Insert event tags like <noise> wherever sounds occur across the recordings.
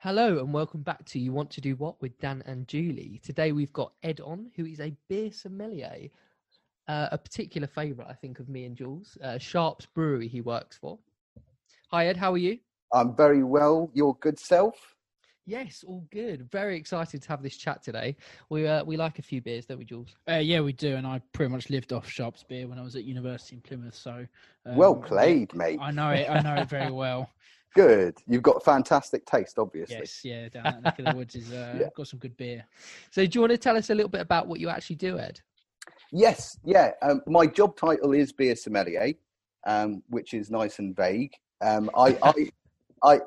Hello and welcome back to You Want to Do What with Dan and Julie. Today we've got Ed on, who is a beer sommelier, uh, a particular favourite, I think, of me and Jules. Uh, Sharps Brewery he works for. Hi Ed, how are you? I'm very well. Your good self? Yes, all good. Very excited to have this chat today. We uh, we like a few beers, don't we, Jules? Uh, yeah, we do, and I pretty much lived off Sharps beer when I was at university in Plymouth. So um, well played, mate. I know it. I know it very well. <laughs> Good. You've got fantastic taste, obviously. Yes, yeah. Down that neck of the woods is uh, Yeah. got some good beer. So, do you want to tell us a little bit about what you actually do, Ed? Yes, yeah. Um, my job title is beer sommelier, um, which is nice and vague. Um, I, <laughs> I, I,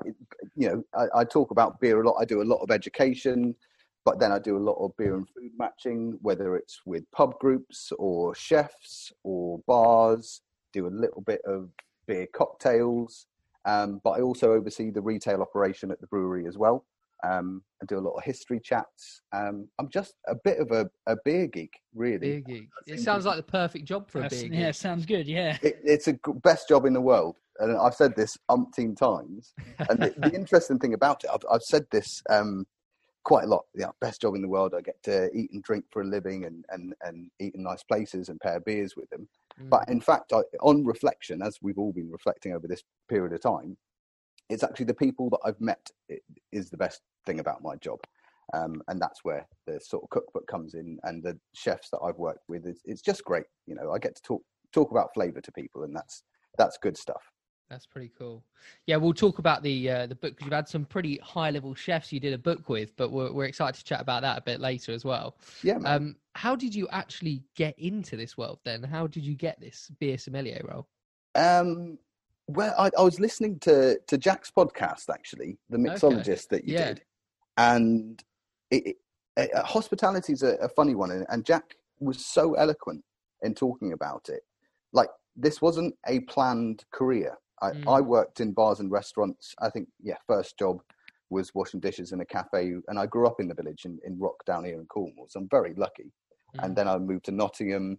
you know, I, I talk about beer a lot. I do a lot of education, but then I do a lot of beer and food matching, whether it's with pub groups or chefs or bars. Do a little bit of beer cocktails, um, but I also oversee the retail operation at the brewery as well. Um, I do a lot of history chats. Um, I'm just a bit of a, a beer geek, really. Beer geek. It sounds like the perfect job for a beer geek. yeah, sounds good. Yeah. it, it's a g- best job in the world, and I've said this umpteen times. And the, the interesting thing about it, I've, I've said this um, quite a lot. Yeah, best job in the world. I get to eat and drink for a living, and and and eat in nice places and pair beers with them. Mm. But in fact, I, on reflection, as we've all been reflecting over this period of time, it's actually the people that I've met is the best thing about my job. Um, and that's where the sort of cookbook comes in, and the chefs that I've worked with. It's, it's just great, you know. I get to talk talk about flavour to people, and that's that's good stuff. That's pretty cool. Yeah, we'll talk about the uh, the book because you've had some pretty high level chefs you did a book with, but we're we're excited to chat about that a bit later as well. Yeah, man. Um, how did you actually get into this world then? How did you get this beer sommelier role? Um, well, I, I was listening to to Jack's podcast actually, the Okay. mixologist that you Yeah. did, and it, it, uh, hospitality is a, a funny one, and, and Jack was so eloquent in talking about it. Like this wasn't a planned career. I, Mm. I worked in bars and restaurants. I think yeah, first job was washing dishes in a cafe, and I grew up in the village in, in Rock down here in Cornwall, so I'm very lucky Mm. and then I moved to Nottingham.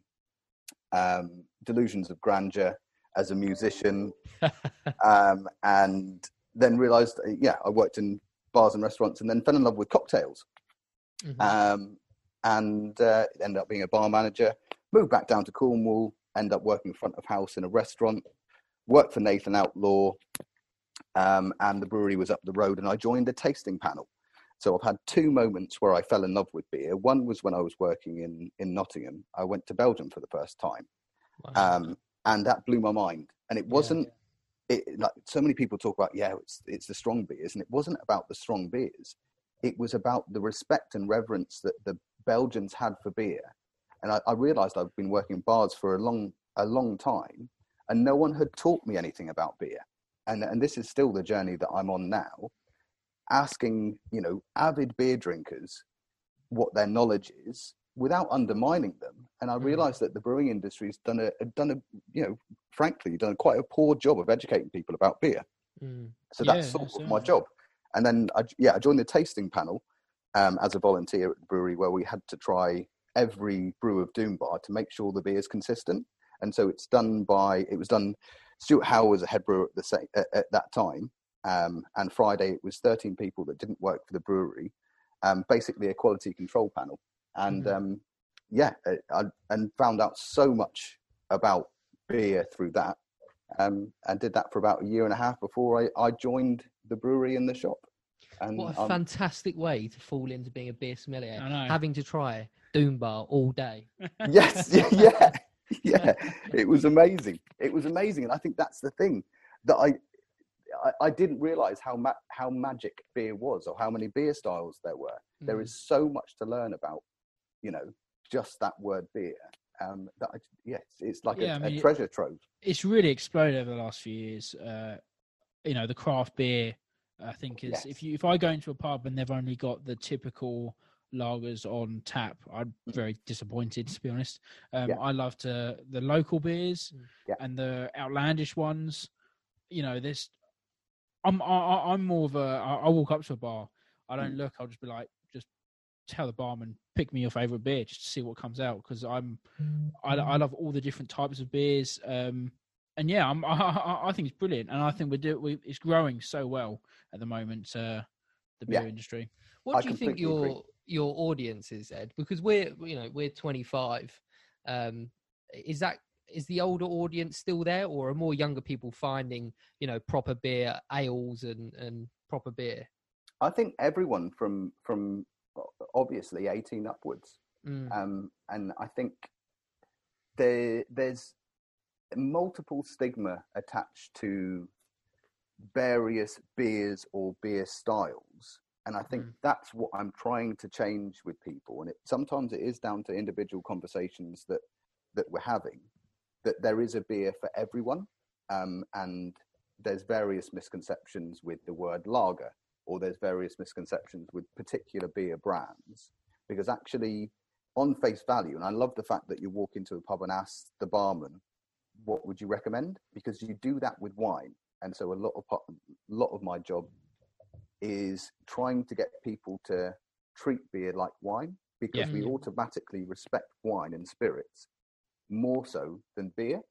Um, delusions of grandeur as a musician, <laughs> um, and then realised, uh, yeah, I worked in bars and restaurants, and then fell in love with cocktails, Mhm. um, and uh, ended up being a bar manager. Moved back down to Cornwall, ended up working front of house in a restaurant. Worked for Nathan Outlaw, um, and the brewery was up the road, and I joined the tasting panel. So I've had two moments where I fell in love with beer. One was when I was working in in Nottingham. I went to Belgium for the first time, Wow. um, and that blew my mind. And it wasn't it, like so many people talk about. Yeah, it's it's the strong beers, and it wasn't about the strong beers. It was about the respect and reverence that the Belgians had for beer. And I, I realised I've been working in bars for a long a long time, and no one had taught me anything about beer. And and this is still the journey that I'm on now, asking you know avid beer drinkers what their knowledge is without undermining them. And I Mhm. realised that the brewing industry has done a done a you know frankly done quite a poor job of educating people about beer. Mm. So Yeah, that's sort of my job. And then I, yeah, I joined the tasting panel um, as a volunteer at the brewery where we had to try every brew of Doom Bar to make sure the beer is consistent. And so it's done by it was done. Stuart Howe was a head brewer at the sa- at, at that time, um, and Friday it was 13 people that didn't work for the brewery, um, basically a quality control panel. And Mhm. um, yeah, I, I, and found out so much about beer through that um, and did that for about a year and a half before I, I joined the brewery and the shop. And What a I'm- fantastic way to fall into being a beer sommelier, having to try Doom Bar all day. yes, <laughs> yeah, <laughs> yeah. It was amazing. It was amazing, and I think that's the thing that I I, I didn't realize how ma- how magic beer was, or how many beer styles there were. There Mm. is so much to learn about, you know, just that word beer. Um, that I, yes, it's like Yeah, a, I mean, a treasure trove. it's really exploded over the last few years. Uh, you know, the craft beer, I think is Yes. if you if I go into a pub and they've only got the typical lagers on tap, I'm very disappointed to be honest. Um, Mm. Yeah. I love to the local beers Mm. Yeah. and the outlandish ones. You know, this. I'm I, I- I'm more of a. I, I walk up to a bar. I don't Mm. look. I'll just be like, just tell the barman pick me your favorite beer just to see what comes out because I'm I, I love all the different types of beers. Um, and yeah, I'm, <laughs> I, I, I think it's brilliant, and I think we do we, it's growing so well at the moment. Uh, the beer Yeah. industry. What I do you think completely agree. Your audience is, Ed? Because we're you know we're 25. Um, is that is the older audience still there, or are more younger people finding you know proper beer, ales, and and proper beer? I think everyone from from obviously 18 upwards, Mm, um, and I think there there's multiple stigma attached to various beers or beer styles and i think Mm. that's what i'm trying to change with people and it sometimes it is down to individual conversations that that we're having that there is a beer for everyone um, and there's various misconceptions with the word lager or there's various misconceptions with particular beer brands because actually on face value and i love the fact that you walk into a pub and ask the barman what would you recommend because you do that with wine and so a lot of po- lot of my job is trying to get people to treat beer like wine because Yeah. we Mm. automatically respect wine and spirits more so than beer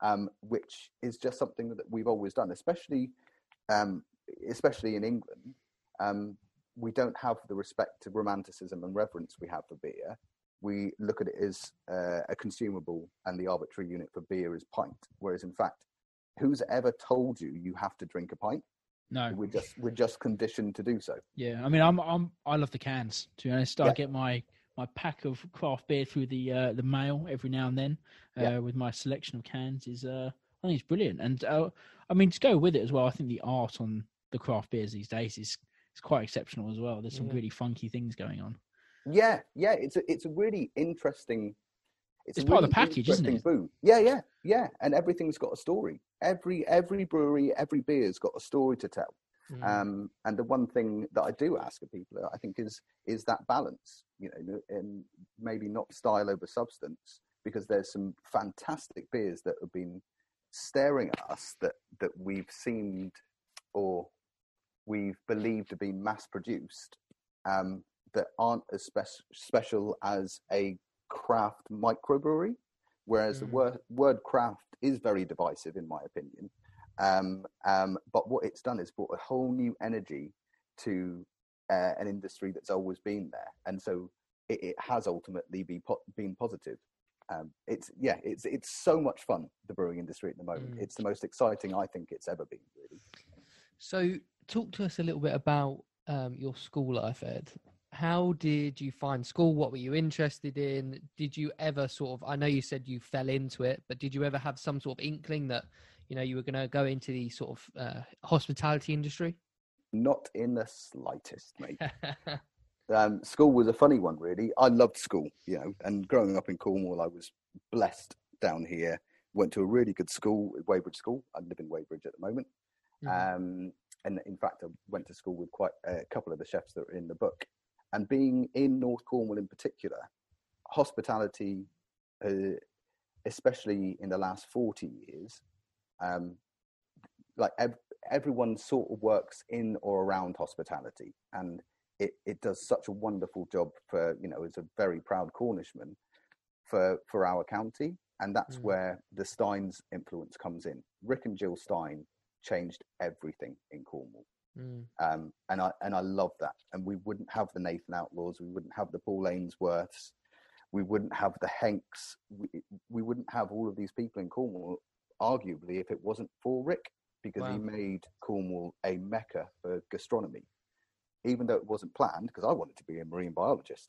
um, which is just something that we've always done especially um, especially in england um, we don't have the respect to romanticism and reverence we have for beer we look at it as uh, a consumable and the arbitrary unit for beer is pint whereas in fact who's ever told you you have to drink a pint No, we're just we're just conditioned to do so yeah. I mean, I'm I'm I love the cans. To be honest, I Yeah. get my my pack of craft beer through the uh, the mail every now and then. Uh, Yeah. with my selection of cans is uh, I think it's brilliant. And uh, I mean, to go with it as well, I think the art on the craft beers these days is is quite exceptional as well. There's some Yeah. really funky things going on. yeah yeah it's a it's a really interesting It's a part of the package, isn't it? Yeah, yeah, yeah, and everything's got a story. Every every brewery, every beer's got a story to tell. mm, Um, and the one thing that I do ask of people, I think, is is that balance. You know, and maybe not style over substance, because there's some fantastic beers that have been staring at us that that we've seemed or we've believed to be mass produced um, that aren't as spec- special as a craft microbrewery. Whereas the Mm. word, word craft is very divisive, in my opinion. Um, um, but what it's done is brought a whole new energy to uh, an industry that's always been there, and so it, it has ultimately be po- been positive. Um, it's yeah, it's it's so much fun the brewing industry at the moment. Mm. It's the most exciting I think it's ever been. Really, So, talk to us a little bit about um, your school life, Ed. How did you find school? What were you interested in? Did you ever sort of? I know you said you fell into it, but did you ever have some sort of inkling that you know you were going to go into the sort of uh, hospitality industry? not in the slightest, mate. <laughs> um, school was a funny one, really. I loved school, you know, and growing up in Cornwall, I was blessed down here. Went to a really good school, Wadebridge School. I live in Wadebridge at the moment. Mhm. Um, and in fact, I went to school with quite a couple of the chefs that are in the book. And being in North Cornwall in particular, hospitality, uh, especially in the last 40 years, um, like ev- everyone sort of works in or around hospitality. And it, it does such a wonderful job for, you know, as a very proud Cornishman for, for our county. And that's Mm. where the Steins influence comes in. Rick and Jill Stein changed everything in Cornwall. Mm, Um, and I and I love that. And we wouldn't have the Nathan Outlaws, we wouldn't have the Paul Ainsworths, we wouldn't have the Henks, we, we wouldn't have all of these people in Cornwall, arguably, if it wasn't for Rick, because he made Cornwall a mecca for gastronomy. Even though it wasn't planned, because I wanted to be a marine biologist.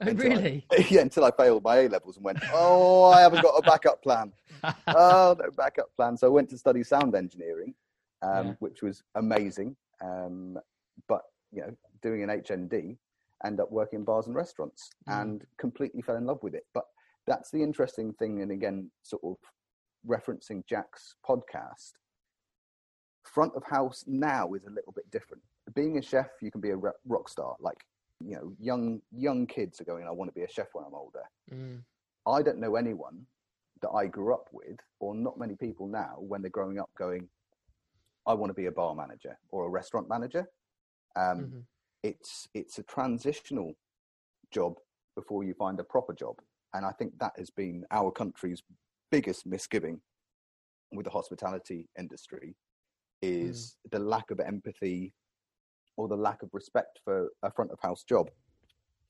Oh, Until I- really? <laughs> yeah, until I failed my A levels and went, oh, I haven't got a backup plan. <laughs> oh, no backup plan. So I went to study sound engineering, um, Yeah. which was amazing. Um, but you know, doing an HND, end up working in bars and restaurants, Mm. and completely fell in love with it. But that's the interesting thing, and again, sort of referencing Jack's podcast. Front of house now is a little bit different. Being a chef, you can be a ro- rock star. Like you know, young young kids are going, "I want to be a chef when I'm older." Mm, I don't know anyone that I grew up with, or not many people now, when they're growing up, going, "I want to be a bar manager or a restaurant manager." Um, mhm. It's it's a transitional job before you find a proper job, and I think that has been our country's biggest misgiving with the hospitality industry is the lack of empathy or the lack of respect for a front of house job.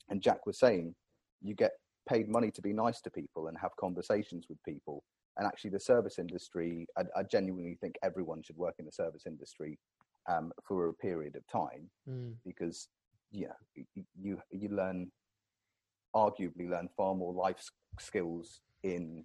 And Jack was saying, you get paid money to be nice to people and have conversations with people. And actually, the service industry, I, I genuinely think everyone should work in the service industry um, for a period of time Mm. because you know y- you you learn arguably learn far more life skills in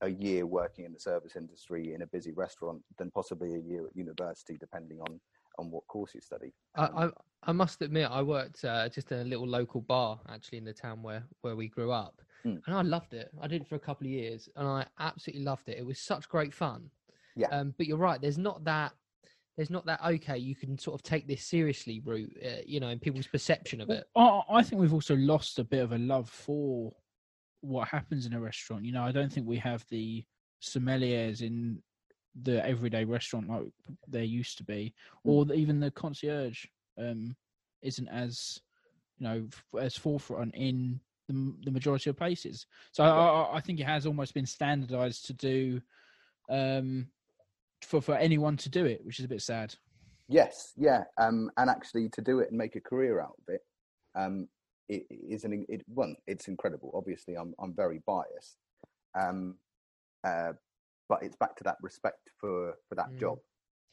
a year working in the service industry in a busy restaurant than possibly a year at university, depending on on what course you study. I, Um, I I must admit I worked uh, just in a little local bar actually in the town where where we grew up, Mm. and I loved it. I did it for a couple of years, and I absolutely loved it. It was such great fun. Yeah. Um, but you're right. There's not that. There's not that. Okay, you can sort of take this seriously route. Uh, you know, in people's perception of Well, it. I, I think we've also lost a bit of a love for what happens in a restaurant. You know, I don't think we have the sommeliers in the everyday restaurant like there used to be, or the, even the concierge um, isn't as you know as forefront in the, the majority of places. So I, I, think it has almost been standardized to do um, for for anyone to do it, which is a bit sad. Yes, yeah, um, and actually to do it and make a career out of it, um, it it is an it one. It's incredible. Obviously, I'm I'm very biased, um, uh, but it's back to that respect for for that Mm. job,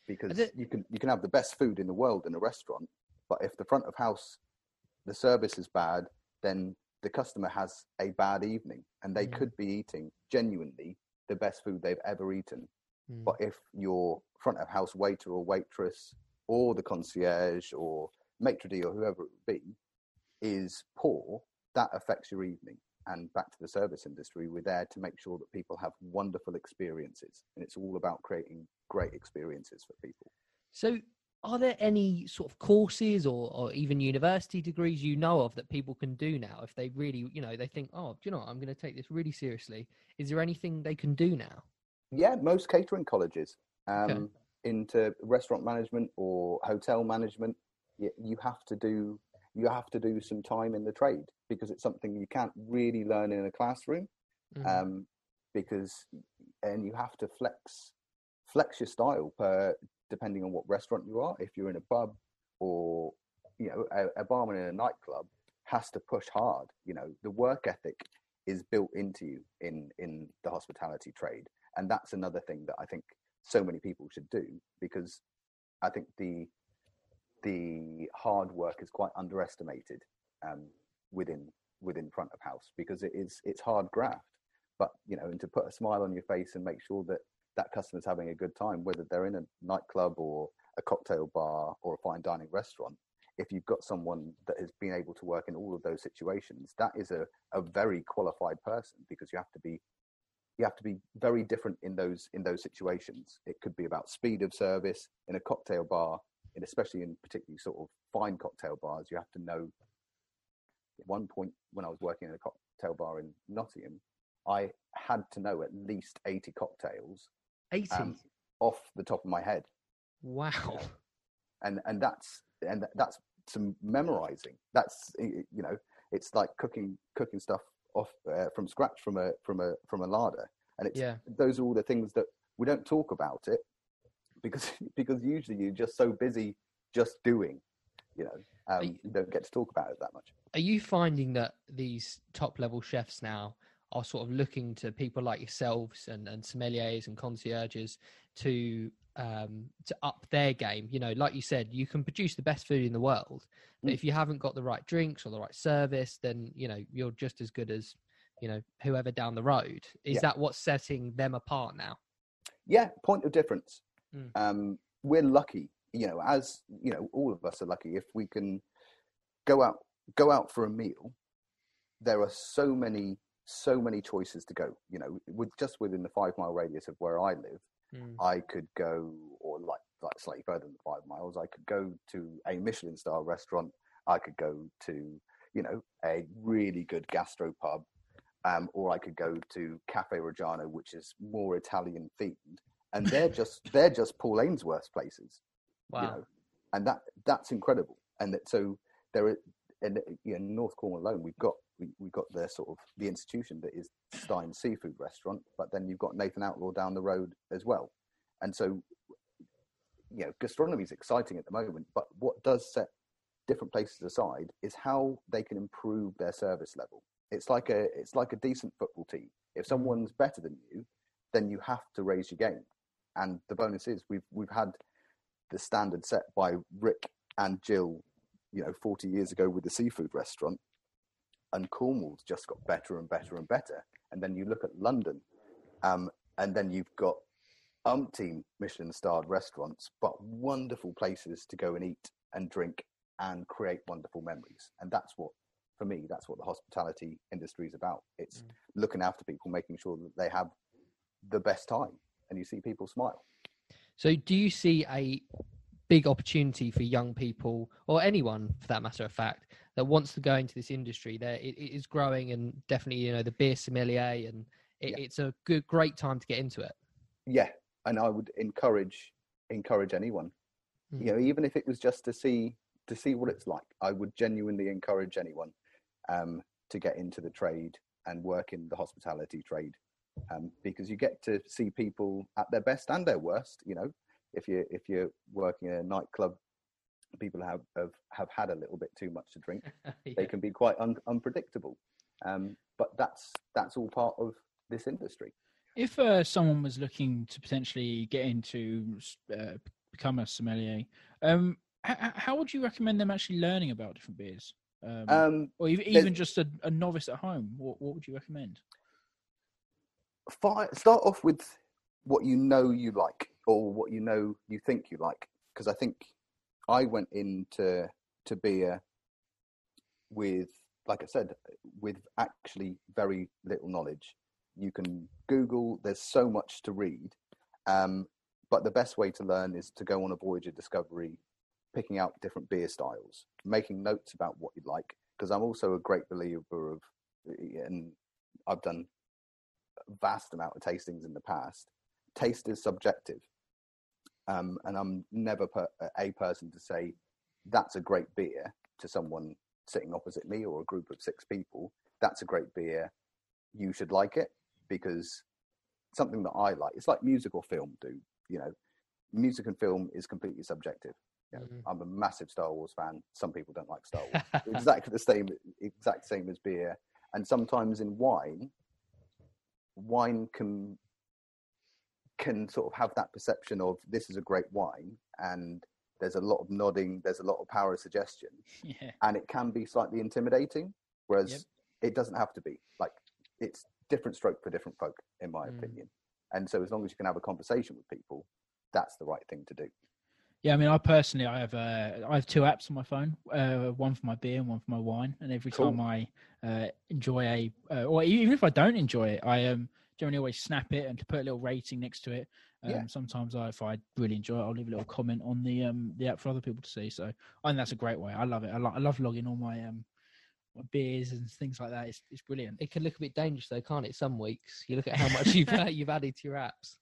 because it- you can you can have the best food in the world in a restaurant, but if the front of house, the service is bad, then the customer has a bad evening, and they Mm. could be eating genuinely the best food they've ever eaten, Mm. but if your front of house waiter or waitress or the concierge or maitre d' or whoever it would be is poor, that affects your evening. And back to the service industry, we're there to make sure that people have wonderful experiences. And it's all about creating great experiences for people. So, are there any sort of courses or, or even university degrees you know of that people can do now if they really, you know, they think, oh, do you know, what? I'm going to take this really seriously? Is there anything they can do now? Yeah, most catering colleges um, Okay. into restaurant management or hotel management, you, you have to do you have to do some time in the trade because it's something you can't really learn in a classroom. Mhm. um, because and you have to flex flex your style per depending on what restaurant you are. If you're in a pub or you know a, a barman in a nightclub has to push hard. You know the work ethic is built into you in in the hospitality trade, and that's another thing that I think so many people should do because I think the the hard work is quite underestimated um, within within front of house because it is it's hard graft but you know and to put a smile on your face and make sure that that customer's having a good time whether they're in a nightclub or a cocktail bar or a fine dining restaurant if you've got someone that has been able to work in all of those situations that is a, a very qualified person because you have to be you have to be very different in those in those situations. It could be about speed of service in a cocktail bar and especially in particularly sort of fine cocktail bars. You have to know at one point when I was working in a cocktail bar in Nottingham, I had to know at least 80 cocktails 80. um, off the top of my head. wow. And, and that's, and that's some memorizing. That's, you know, it's like cooking, cooking stuff off uh, from scratch from a, from a, from a larder. And it's, Yeah. those are all the things that we don't talk about it because, <laughs> because usually you're just so busy just doing, you know, um, you- you don't get to talk about it that much. Are you finding that these top level chefs now are sort of looking to people like yourselves and, and sommeliers and concierges to um, to up their game? You know, like you said, you can produce the best food in the world, but Mm. if you haven't got the right drinks or the right service, then you know you're just as good as you know whoever down the road. Is Yeah. that what's setting them apart now? yeah point of difference Mm. um we're lucky you know as you know all of us are lucky if we can go out go out for a meal there are so many so many choices to go you know with just within the five mile radius of where i live Mm. i could go or like like slightly further than five miles i could go to a michelin star restaurant i could go to you know a really good gastro pub um, or I could go to Cafe Rojano, which is more Italian themed, and they're <laughs> just they're just Paul Ainsworth's places, Wow. you know, and that that's incredible. And that, so there are, and uh, you know, North Cornwall alone, we've got we, we've got the sort of the institution that is Stein Seafood Restaurant, but then you've got Nathan Outlaw down the road as well, and so you know gastronomy is exciting at the moment. But what does set different places aside is how they can improve their service level. It's like a it's like a decent football team. If mm-hmm. someone's better than you, then you have to raise your game. And the bonus is we've we've had the standard set by Rick and Jill, you know, 40 years ago with the seafood restaurant, and Cornwall's just got better and better and better. And then you look at London, um, and then you've got umpteen Michelin starred restaurants, but wonderful places to go and eat and drink and create wonderful memories. And that's what, for me, that's what the hospitality industry is about. It's mm. looking after people, making sure that they have the best time, and you see people smile. So, do you see a big opportunity for young people or anyone for that matter of fact that wants to go into this industry there it, it is growing and definitely you know the beer sommelier and it, yeah. it's a good great time to get into it yeah and i would encourage encourage anyone mm. you know even if it was just to see to see what it's like i would genuinely encourage anyone um, to get into the trade and work in the hospitality trade um, because you get to see people at their best and their worst you know if you if you're working in a nightclub people have have, have had a little bit too much to drink. <laughs> Yeah. they can be quite un- unpredictable. Um, but that's that's all part of this industry. If uh, someone was looking to potentially get into uh, become a sommelier um, h- how would you recommend them actually learning about different beers? Um, um, or even, just a, a, novice at home what, what would you recommend? Start off with what you know you like or what you know you think you like. Because I think I went into to beer with, like I said, with actually very little knowledge. You can Google. There's so much to read, um, but the best way to learn is to go on a voyage of discovery, picking out different beer styles, making notes about what you like. Because I'm also a great believer of, and I've done a vast amount of tastings in the past taste is subjective. Um, and I'm never per, a person to say that's a great beer to someone sitting opposite me or a group of six people. That's a great beer. You should like it because something that I like. It's like music or film do. You know, music and film is completely subjective. You know, mm-hmm. I'm a massive Star Wars fan. Some people don't like Star Wars. <laughs> exactly the same, exact same as beer. And sometimes in wine, wine can can sort of have that perception of this is a great wine and there's a lot of nodding there's a lot of power of suggestion <laughs> yeah. and it can be slightly intimidating whereas yep. it doesn't have to be like it's different stroke for different folk in my mm. opinion and so as long as you can have a conversation with people that's the right thing to do yeah, I mean, I personally, I have uh, I have two apps on my phone, uh, one for my beer and one for my wine. And every cool. time I uh, enjoy a, uh, or even if I don't enjoy it, I um generally always snap it and to put a little rating next to it. Um, yeah. Sometimes I, if I really enjoy it, I'll leave a little comment on the um the app for other people to see. So I think that's a great way. I love it. I, lo- I love logging all my um my beers and things like that. It's it's brilliant. It can look a bit dangerous though, can't it? Some weeks you look at how much you've uh, you've added to your apps.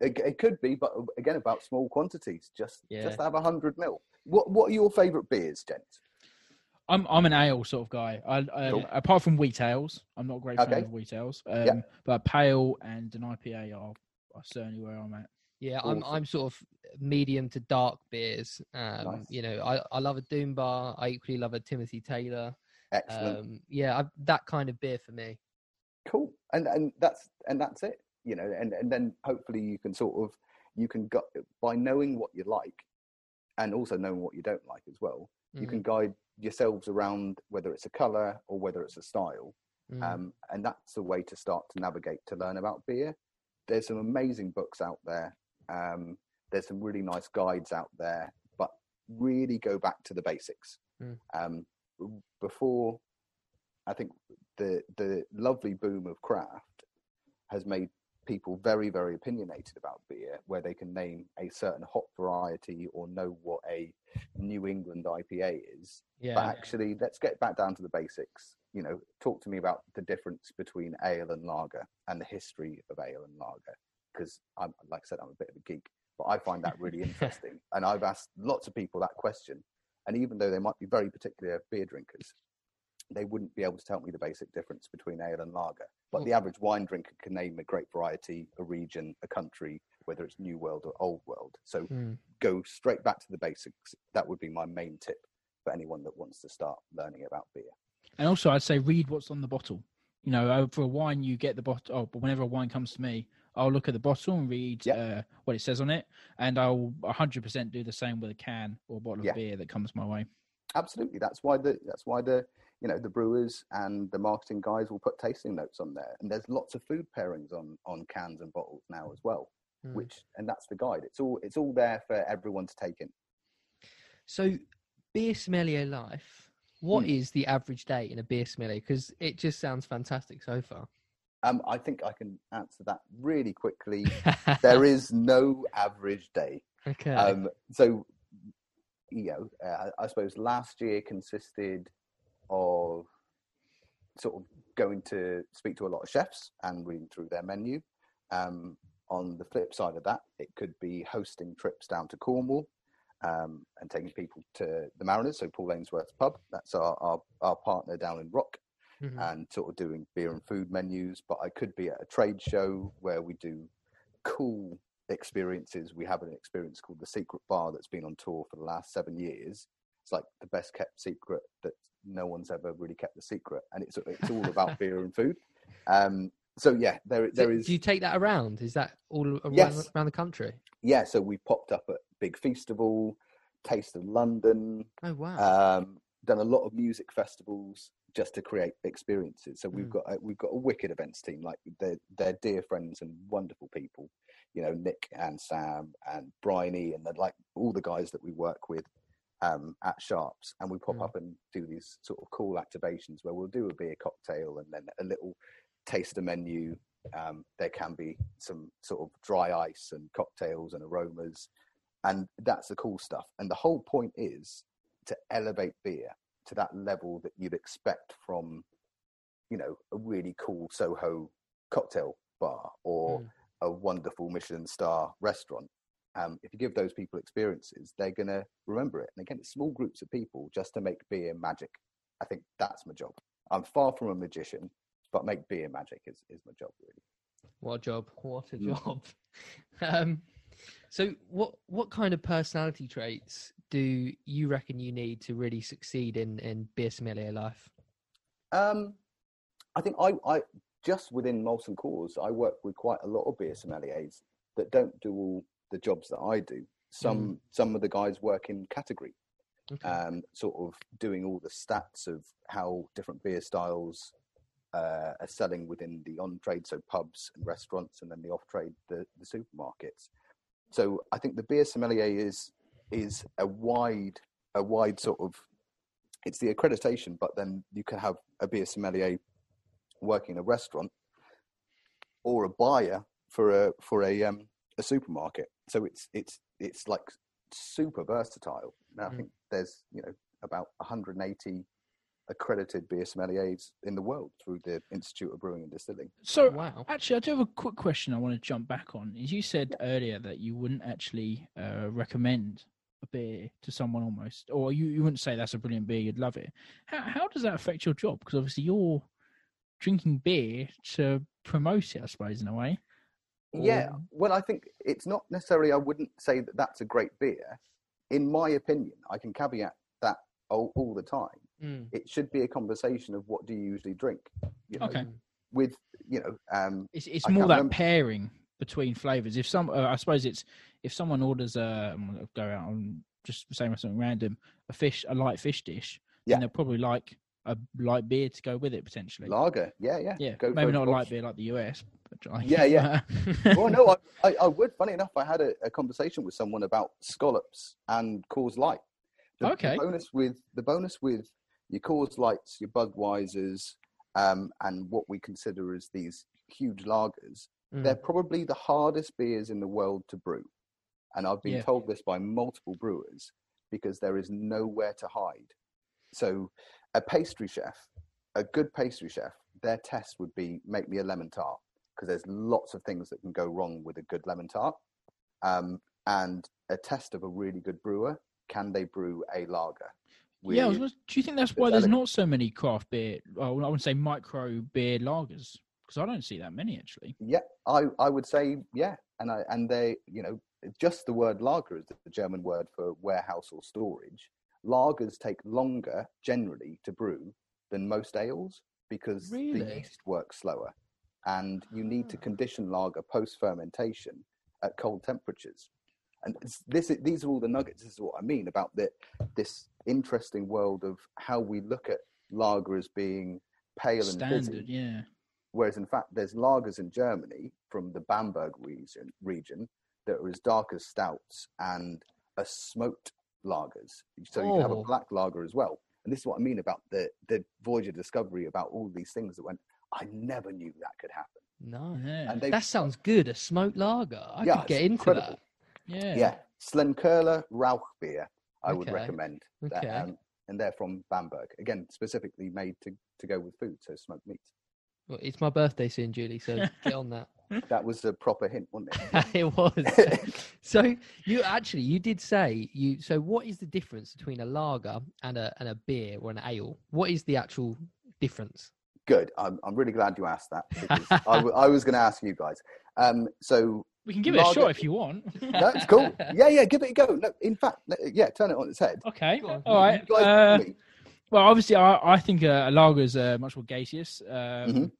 It, it, could be, but again, about small quantities. Just yeah. just have a hundred mil. What what are your favourite beers, gents? I'm I'm an ale sort of guy. I, I cool. apart from wheat ales, I'm not a great okay. fan of wheat ales. Um, yeah. But pale and an IPA are, are certainly where I'm at. Yeah, awesome. I'm I'm sort of medium to dark beers. Um, nice. You know, I, I love a Doom Bar. I equally love a Timothy Taylor. Excellent. Um, yeah, I, that kind of beer for me. Cool, and and that's and that's it. You know, and and then hopefully you can sort of you can go by knowing what you like, and also knowing what you don't like as well. Mm-hmm. You can mm-hmm. guide yourselves around whether it's a color or whether it's a style. Mm. Um, and that's a way to start to navigate to learn about beer. There's some amazing books out there. Um, there's some really nice guides out there, but really go back to the basics. Mm. Um, before, I think the the lovely boom of craft has made people very, very opinionated about beer, where they can name a certain hop variety or know what a New England IPA is. Yeah. But actually, let's get back down to the basics. You know, talk to me about the difference between ale and lager and the history of ale and lager. Because I'm, like I said, I'm a bit of a geek, but I find that really <laughs> interesting. and I've asked lots of people that question. And even though they might be very particular beer drinkers, they wouldn't be able to tell me the basic difference between ale and lager. But mm. the average wine drinker can name a great variety, a region, a country, whether it's New World or Old World. So mm. go straight back to the basics. That would be my main tip for anyone that wants to start learning about beer. And also, I'd say read what's on the bottle. You know, uh, for a wine, you get the bottle. Oh, but whenever a wine comes to me, I'll look at the bottle and read Yep. uh, what it says on it, and I'll 100% do the same with a can or a bottle of Yeah. beer that comes my way. Absolutely, that's why the that's why the you know the brewers and the marketing guys will put tasting notes on there, and there's lots of food pairings on on cans and bottles now as well. Mm. Which and that's the guide. It's all it's all there for everyone to take in. So, beer sommelier life. What Hmm. is the average day in a beer sommelier? Because it just sounds fantastic so far. Um, I think I can answer that really quickly. <laughs> there is no average day. okay. Um, so, you know, uh, I suppose last year consisted of sort of going to speak to a lot of chefs and reading through their menu. Um, on the flip side of that, it could be hosting trips down to Cornwall um, and taking people to the Mariners, so Paul Ainsworth's pub. That's our, our, our partner down in Rock Mhm. and sort of doing beer and food menus. But I could be at a trade show where we do cool experiences. We have an experience called the Secret Bar that's been on tour for the last seven years. It's like the best kept secret that no one's ever really kept the secret, and it's it's all about <laughs> beer and food. Um, so yeah, there there is Do you take that around? Is that all around, Yes. around the country? yeah. So we popped up at Big Festival, Taste of London, Oh wow. um, done a lot of music festivals just to create experiences. So we've Mm. got a, we've got a wicked events team, like they're they're dear friends and wonderful people. You know, Nick and Sam and Bryony and like all the guys that we work with um, at Sharps, and we pop Mm. up and do these sort of cool activations where we'll do a beer cocktail and then a little taster menu. Um, there can be some sort of dry ice and cocktails and aromas, and that's the cool stuff. And the whole point is to elevate beer to that level that you'd expect from, you know, a really cool Soho cocktail bar or Mm. a wonderful Michelin star restaurant. Um, if you give those people experiences, they're going to remember it. And again, it's small groups of people just to make beer magic. I think that's my job. I'm far from a magician, but make beer magic is, is my job, really. What a job! What a Mm. job! <laughs> um, so, what what kind of personality traits do you reckon you need to really succeed in in beer sommelier life? Um, I think I, I just within Molson Coors, I work with quite a lot of beer sommeliers that don't do all the jobs that I do. Some some of the guys work in category, Okay. um, sort of doing all the stats of how different beer styles uh, are selling within the on trade, so pubs and restaurants, and then the off trade, the, the supermarkets. So I think the beer sommelier is is a wide a wide sort of it's the accreditation, but then you can have a beer sommelier working in a restaurant or a buyer for a for a um, a supermarket. So it's it's it's like super versatile. Now I Mhm. think there's you know about 180 accredited beer sommeliers in the world through the Institute of Brewing and Distilling. So, wow. actually, I do have a quick question I want to jump back on. Is you said earlier that you wouldn't actually uh, recommend a beer to someone almost, or you, you wouldn't say that's a brilliant beer, you'd love it. How, how does that affect your job? Because obviously you're drinking beer to promote it, I suppose, in a way. Yeah, well, I think it's not necessarily. I wouldn't say that that's a great beer. In my opinion, I can caveat that all, all the time. Mm. It should be a conversation of what do you usually drink. You know, Okay. With you know, um, It's it's I more can't that remember- pairing between flavors. If some, uh, I suppose it's if someone orders a I'm gonna go out and just say something random, a fish, a light fish dish, Yeah. then they'll probably like a light beer to go with it potentially. lager. Yeah, yeah. yeah, Go maybe for not a light beer like the US. But Yeah, <laughs> yeah. well, no, I, I, I would. Funny enough, I had a, a conversation with someone about scallops and Coors Light. The, Okay. The bonus with the bonus with your Coors Lights, your Budweisers, um, and what we consider as these huge lagers, Mm. they're probably the hardest beers in the world to brew. And I've been Yeah. told this by multiple brewers because there is nowhere to hide. So, a pastry chef, a good pastry chef, their test would be make me a lemon tart because there's lots of things that can go wrong with a good lemon tart. Um, and a test of a really good brewer can they brew a lager? yeah. Was do you think that's why there's not so many craft beer? Well, I wouldn't say micro beer lagers because I don't see that many actually. Yeah, I, I would say yeah, and I and they you know just the word lager is the German word for warehouse or storage. Lagers take longer generally to brew than most ales because the yeast works slower, and you need to Ah. condition lager post fermentation at cold temperatures. And this, these are all the nuggets. This is what I mean about the, this interesting world of how we look at lager as being pale and Standard, yeah. whereas in fact there's lagers in Germany from the Bamberg region, region that are as dark as stouts and are smoked lagers. So you can have a Oh. black lager as well. And this is what I mean about the the Voyager discovery about all these things that went. I never knew that could happen. No. Yeah. And they That sounds good. A smoked lager. I Yeah, could get into incredible. yeah. yeah, Schlenkerla Rauch beer. I would Okay. recommend. That, Okay. um, and they're from Bamberg. Again, specifically made to, to go with food, so smoked meat. Well, it's my birthday soon, Julie. So <laughs> get on that. That was a proper hint, wasn't it? <laughs> it was. <laughs> so you actually you did say you. So what is the difference between a lager and a and a beer or an ale? What is the actual difference? Good. I'm, I'm really glad you asked that because <laughs> I, w- I was going to ask you guys. Um, so We can give it a shot if you want. that's cool. Yeah, yeah, give it a go. No, in fact, yeah, turn it on its head. okay. All right. Guys Uh, well, obviously, I, I think a, a lager is uh, much more gaseous. Um, Mhm.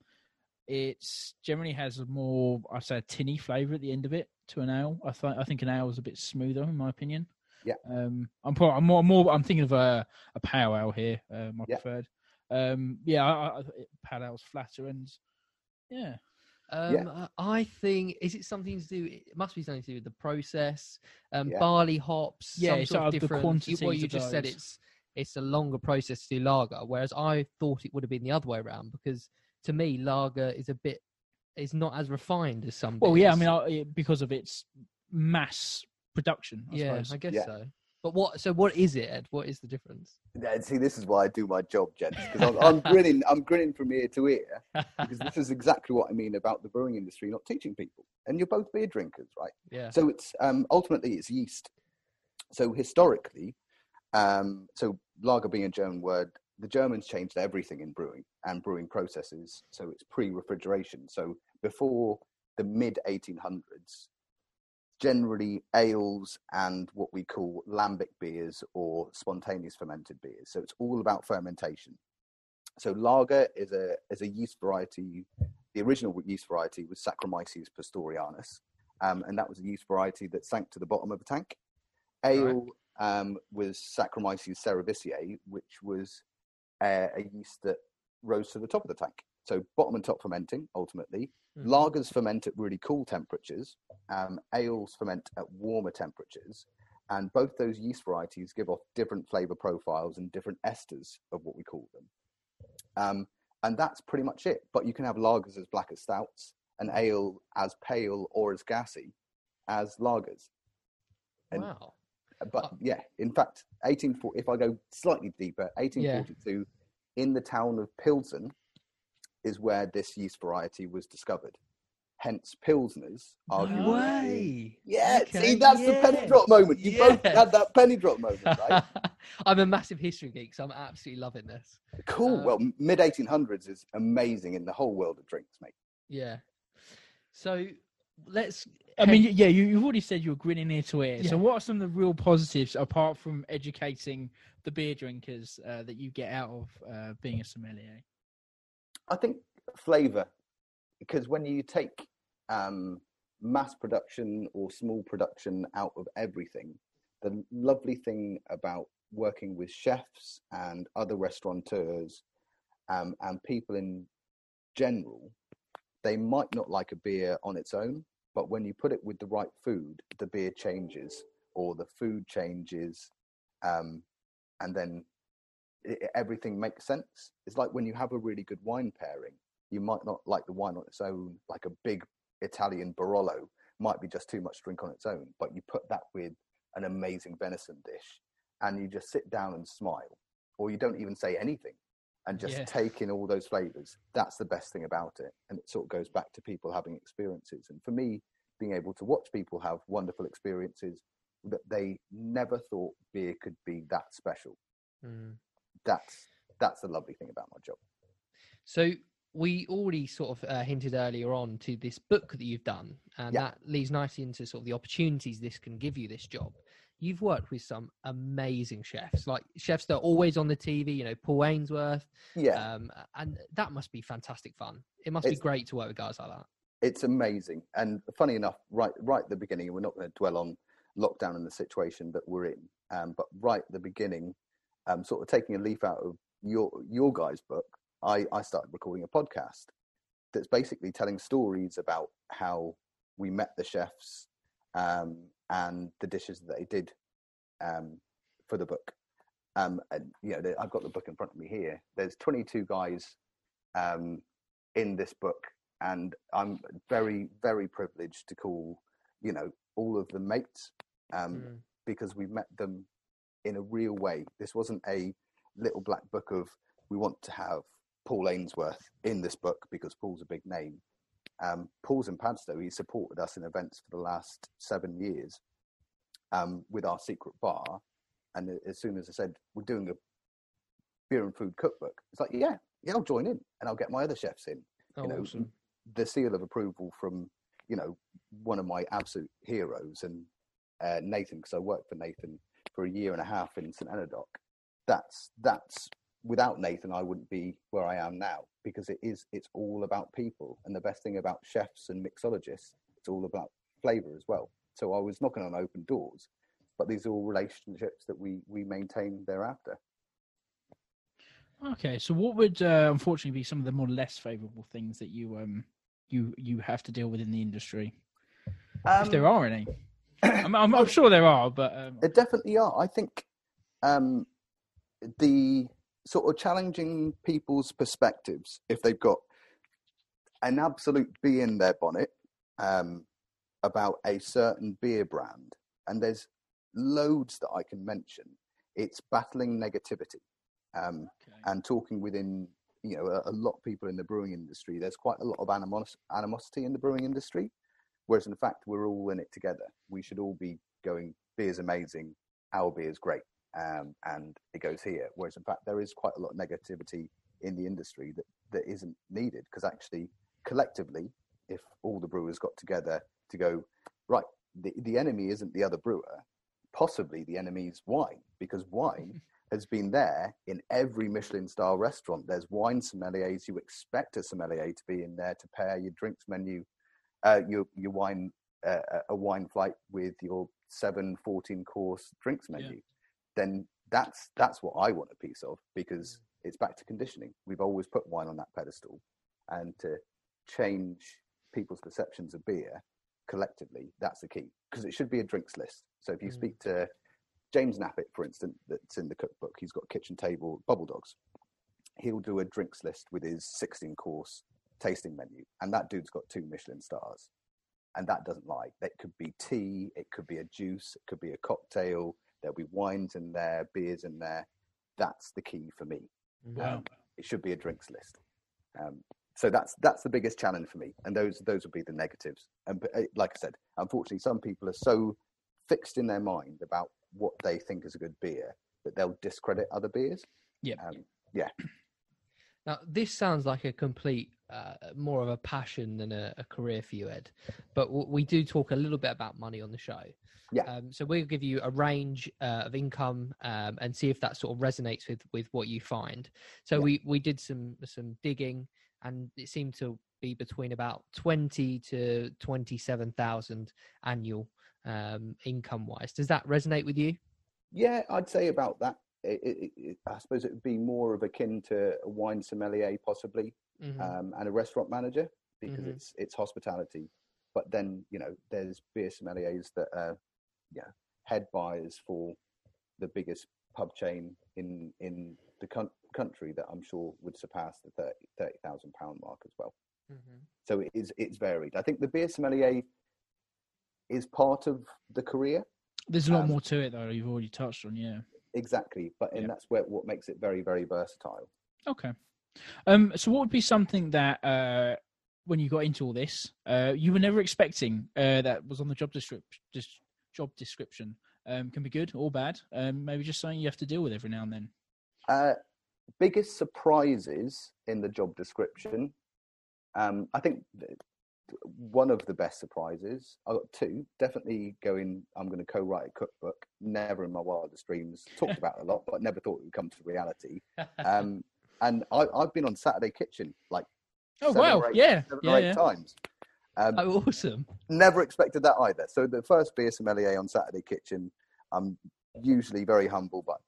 It's generally has a more, I'd say, a tinny flavour at the end of it to an ale. I think I think an ale is a bit smoother, in my opinion. Yeah. Um, I'm probably, I'm more, more. I'm thinking of a a pale ale here, uh, my Yeah. preferred. Um, yeah, I, I, I- pale ale's flatter and yeah. Um, I I think is it something to do? It must be something to do with the process. Um, Yeah. barley hops. Yeah, some sort sort of of the different. you- quantities Well, you of just said it's it's a longer process to do lager, whereas I thought it would have been the other way around because to me lager is a bit it's not as refined as some. Well, yeah, I mean, I, because of its mass production. I yeah, suppose. I guess Yeah. so. But what? So what is it, Ed? What is the difference? Yeah, see, this is why I do my job, gents, because I'm, <laughs> I'm grinning. I'm grinning from ear to ear because this is exactly what I mean about the brewing industry not teaching people. And you're both beer drinkers, right? yeah. So it's um, ultimately it's yeast. So historically, um, so lager being a German word, the Germans changed everything in brewing and brewing processes. So it's pre-refrigeration. So before the mid 1800s, generally ales and what we call lambic beers or spontaneous fermented beers. So it's all about fermentation. So lager is a is a yeast variety. The original yeast variety was Saccharomyces pastorianus, um, and that was a yeast variety that sank to the bottom of a tank. Ale um, was Saccharomyces cerevisiae, which was a, a yeast that rose to the top of the tank. So bottom and top fermenting ultimately. Mhm. Lagers ferment at really cool temperatures. Um, ales ferment at warmer temperatures. And both those yeast varieties give off different flavor profiles and different esters of what we call them. Um, and that's pretty much it. But you can have lagers as black as stouts, an ale as pale or as gassy as lagers. And Wow. but yeah, in fact, 1840, if I go slightly deeper, 1842, in the town of Pilsen is where this yeast variety was discovered. Hence, Pilsners No way. Yeah, Okay, see, that's the penny drop moment. You both had that penny drop moment, right? <laughs> I'm a massive history geek, so I'm absolutely loving this. cool. Uh, well, mid 1800s is amazing in the whole world of drinks, mate. Yeah. So let's. I mean, yeah, you, you've already said you're grinning ear to ear. So, what are some of the real positives apart from educating the beer drinkers uh, that you get out of uh, being a sommelier? I think flavor, because when you take um, mass production or small production out of everything, the lovely thing about working with chefs and other restaurateurs um, and people in general, they might not like a beer on its own, but when you put it with the right food, the beer changes or the food changes, um, and then i everything makes sense. It's like when you have a really good wine pairing, you might not like the wine on its own, like a big Italian Barolo might be just too much drink on its own, but you put that with an amazing venison dish and you just sit down and smile, or you don't even say anything and just Yeah. take in all those flavors. That's the best thing about it. And it sort of goes back to people having experiences. And for me, being able to watch people have wonderful experiences that they never thought beer could be that special. Mm. That's that's the lovely thing about my job. So we already sort of uh, hinted earlier on to this book that you've done, and Yeah. that leads nicely into sort of the opportunities this can give you. This job, you've worked with some amazing chefs, like chefs that are always on the TV. You know, Paul Ainsworth. Yeah, Um, and that must be fantastic fun. It must be great to work with guys like that. it's amazing. And funny enough, right right at the beginning, we're not going to dwell on lockdown and the situation that we're in, um, but right at the beginning, um, sort of taking a leaf out of your your guys' book, I, I started recording a podcast that's basically telling stories about how we met the chefs um, and the dishes that they did um, for the book. Um, and you know, they- I've got the book in front of me here. There's 22 guys um, in this book, and I'm very, very privileged to call, you know, all of the mates um, Mm. because we met them in a real way. This wasn't a little black book of we want to have Paul Ainsworth in this book because Paul's a big name. Um, Paul's in Padstow. He supported us in events for the last seven years um, with our secret bar. And as soon as I said we're doing a beer and food cookbook, it's like yeah, yeah, I'll join in and I'll get my other chefs in Oh, you know, awesome. the seal of approval from you know one of my absolute heroes and uh, Nathan because I worked for Nathan for a year and a half in St Enodoc. That's that's without Nathan I wouldn't be where I am now because it is it's all about people and the best thing about chefs and mixologists it's all about flavor as well. So I was knocking on open doors, but these are all relationships that we we maintain thereafter. Okay, so what would uh, unfortunately be some of the more less favourable things that you um you you have to deal with in the industry, if there are any? <coughs> I'm, I'm, I'm sure there are, but um, There definitely are. I think um, the sort of challenging people's perspectives, if they've got an absolute bee in their bonnet um, about a certain beer brand, and there's loads that I can mention, it's battling negativity um, okay. and talking within. You know, a, a lot of people in the brewing industry. There's quite a lot of animos- animosity in the brewing industry, whereas in fact we're all in it together. We should all be going. Beer's amazing. Our beer's great, um, and it goes here. Whereas in fact there is quite a lot of negativity in the industry that that isn't needed because actually collectively, if all the brewers got together to go right, the the enemy isn't the other brewer. Possibly the enemy's wine because wine <laughs> has been there in every Michelin star restaurant. There's wine sommeliers. You expect a sommelier to be in there to pair your drinks menu, uh, your your wine uh, a wine flight with your seven 14 course drinks Yeah. Then that's that's what I want a piece of because it's back to conditioning. We've always put wine on that pedestal, and to change people's perceptions of beer collectively, that's the key because it should be a drinks list. So if you Mm. speak to James Knappett, for instance, that's in the cookbook, he's got kitchen table Bubbledogs. He'll do a drinks list with his 16 course tasting menu, and that dude's got two Michelin stars. And that doesn't lie. It could be tea, it could be a juice, it could be a cocktail. There'll be wines in there, beers in there. That's the key for me. Wow. It should be a drinks list. Um, so that's that's the biggest challenge for me, and those those would be the negatives. And uh, like I said, unfortunately, some people are so fixed in their mind about what they think is a good beer that they'll discredit other beers. Yeah. Um, Now, this sounds like a complete, uh, more of a passion than a, a career for you, Ed. But w- we do talk a little bit about money on the show. Yeah. Um, so we'll give you a range uh, of income um, and see if that sort of resonates with with what you find. So Yeah. we we did some some digging, and it seemed to be between about twenty to twenty seven thousand annual um, income wise. Does that resonate with you? Yeah, I'd say about that. It, it, I suppose it would be more of akin to a wine sommelier, possibly, Mhm. um, and a restaurant manager because Mhm. it's it's hospitality. But then you know, there's beer sommeliers that are, yeah, head buyers for the biggest pub chain in in the coun- country that I'm sure would surpass the 30 30,000 pound mark as well. Mhm. So it is it's varied. I think the beer sommelier is part of the career There's a lot Um, more to it though. You've already touched on, yeah. Exactly, but and Yeah. that's where what makes it very very versatile. Okay. Um. So, what would be something that, uh, when you got into all this, uh, you were never expecting, uh, that was on the job description, just job description, um, can be good or bad. Um, maybe just something you have to deal with every now and then. Uh, biggest surprises in the job description. Um, I think th- one of the best surprises. I got two. Definitely going. I'm going to co-write a cookbook. Never in my wildest dreams. Talked about it a lot, but never thought it would come to reality. Um, and I, I've been on Saturday Kitchen like Oh seven wow, or eight- yeah, seven yeah, or eight yeah. times. Um, oh, awesome. never expected that either. So the first beer sommelier on Saturday Kitchen. I'm usually very humble, but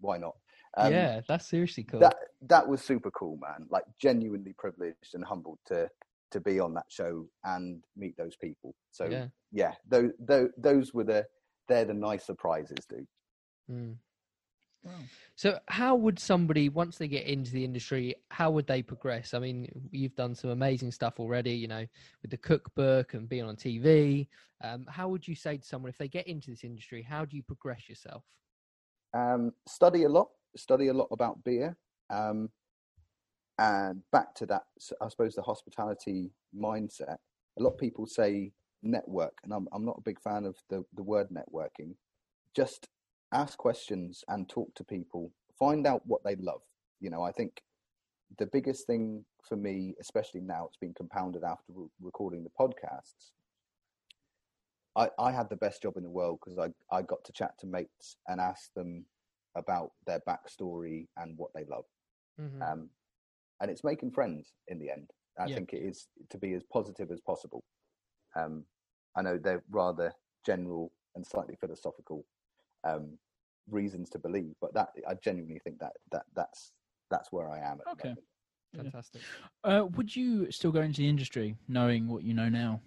why not? Um, yeah, that's seriously cool. that that was super cool, man. Like genuinely privileged and humbled to to be on that show and meet those people. So yeah. yeah, those those, those were the they're the nice surprises, dude. Mm. Wow. So, how would somebody, once they get into the industry, how would they progress? I mean, you've done some amazing stuff already, you know, with the cookbook and being on TV. Um, how would you say to someone if they get into this industry, how do you progress yourself? Um, study a lot, study a lot about beer, um, and back to that, I suppose the hospitality mindset. A lot of people say network, and I'm I'm not a big fan of the the word networking. Just ask questions and talk to people. Find out what they love. You know, I think the biggest thing for me, especially now, it's been compounded after re- recording the podcasts. I, I had the best job in the world because I, I got to chat to mates and ask them about their backstory and what they love. Mhm. Um, and it's making friends in the end. I Yeah. think it is to be as positive as possible. Um, I know they're rather general and slightly philosophical um, reasons to believe, but that I genuinely think that that that's that's where I am. At Okay. The moment. Yeah. Fantastic. Uh, would you still go into the industry knowing what you know now?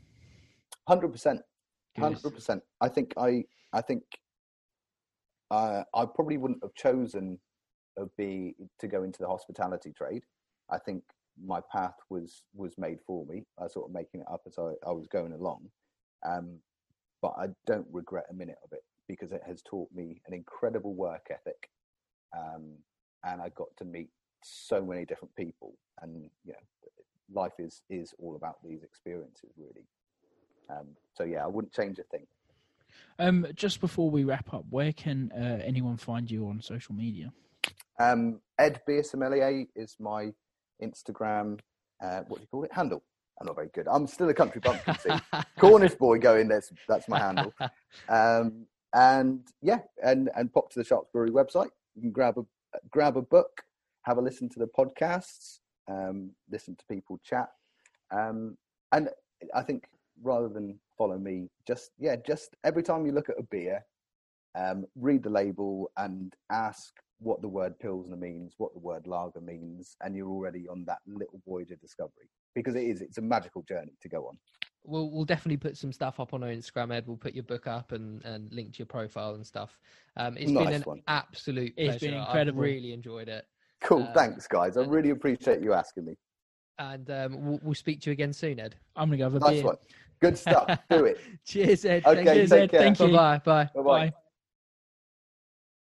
Hundred percent, hundred percent. I think I I think uh, I probably wouldn't have chosen be to go into the hospitality trade. I think my path was was made for me. I sort of making it up as I, I was going along, um, but I don't regret a minute of it because it has taught me an incredible work ethic, um, and I got to meet so many different people. And you know, life is is all about these experiences, really. Um, so yeah, I wouldn't change a thing. Um, just before we wrap up, where can uh, anyone find you on social media? Um, Ed Beer is my Instagram. Uh, what do you call it? Handle. I'm not very good. I'm still a country bumpkin. See, Cornish <laughs> boy going. That's that's my handle. Um, and yeah, and and pop to the Sharps Brewery website. You can grab a grab a book, have a listen to the podcasts, um, listen to people chat, um, and I think rather than follow me, just yeah, just every time you look at a beer, um, read the label and ask what the word pilsner means, what the word lager means, and you're already on that little voyage of discovery because it is it's a magical journey to go on. We'll we'll definitely put some stuff up on our Instagram, Ed. We'll put your book up and, and link to your profile and stuff. Um, it's been an one. absolute It's pleasure. been I've incredible. really enjoyed it, Cool, Uh, thanks guys. I really appreciate you asking me. and um, we'll, we'll speak to you again soon, Ed. I'm gonna go have a Nice beer. one. Good stuff. Do it. <laughs> Cheers, Ed. Okay, Cheers, take Ed. care. Thank you. Bye bye. Bye bye. Bye.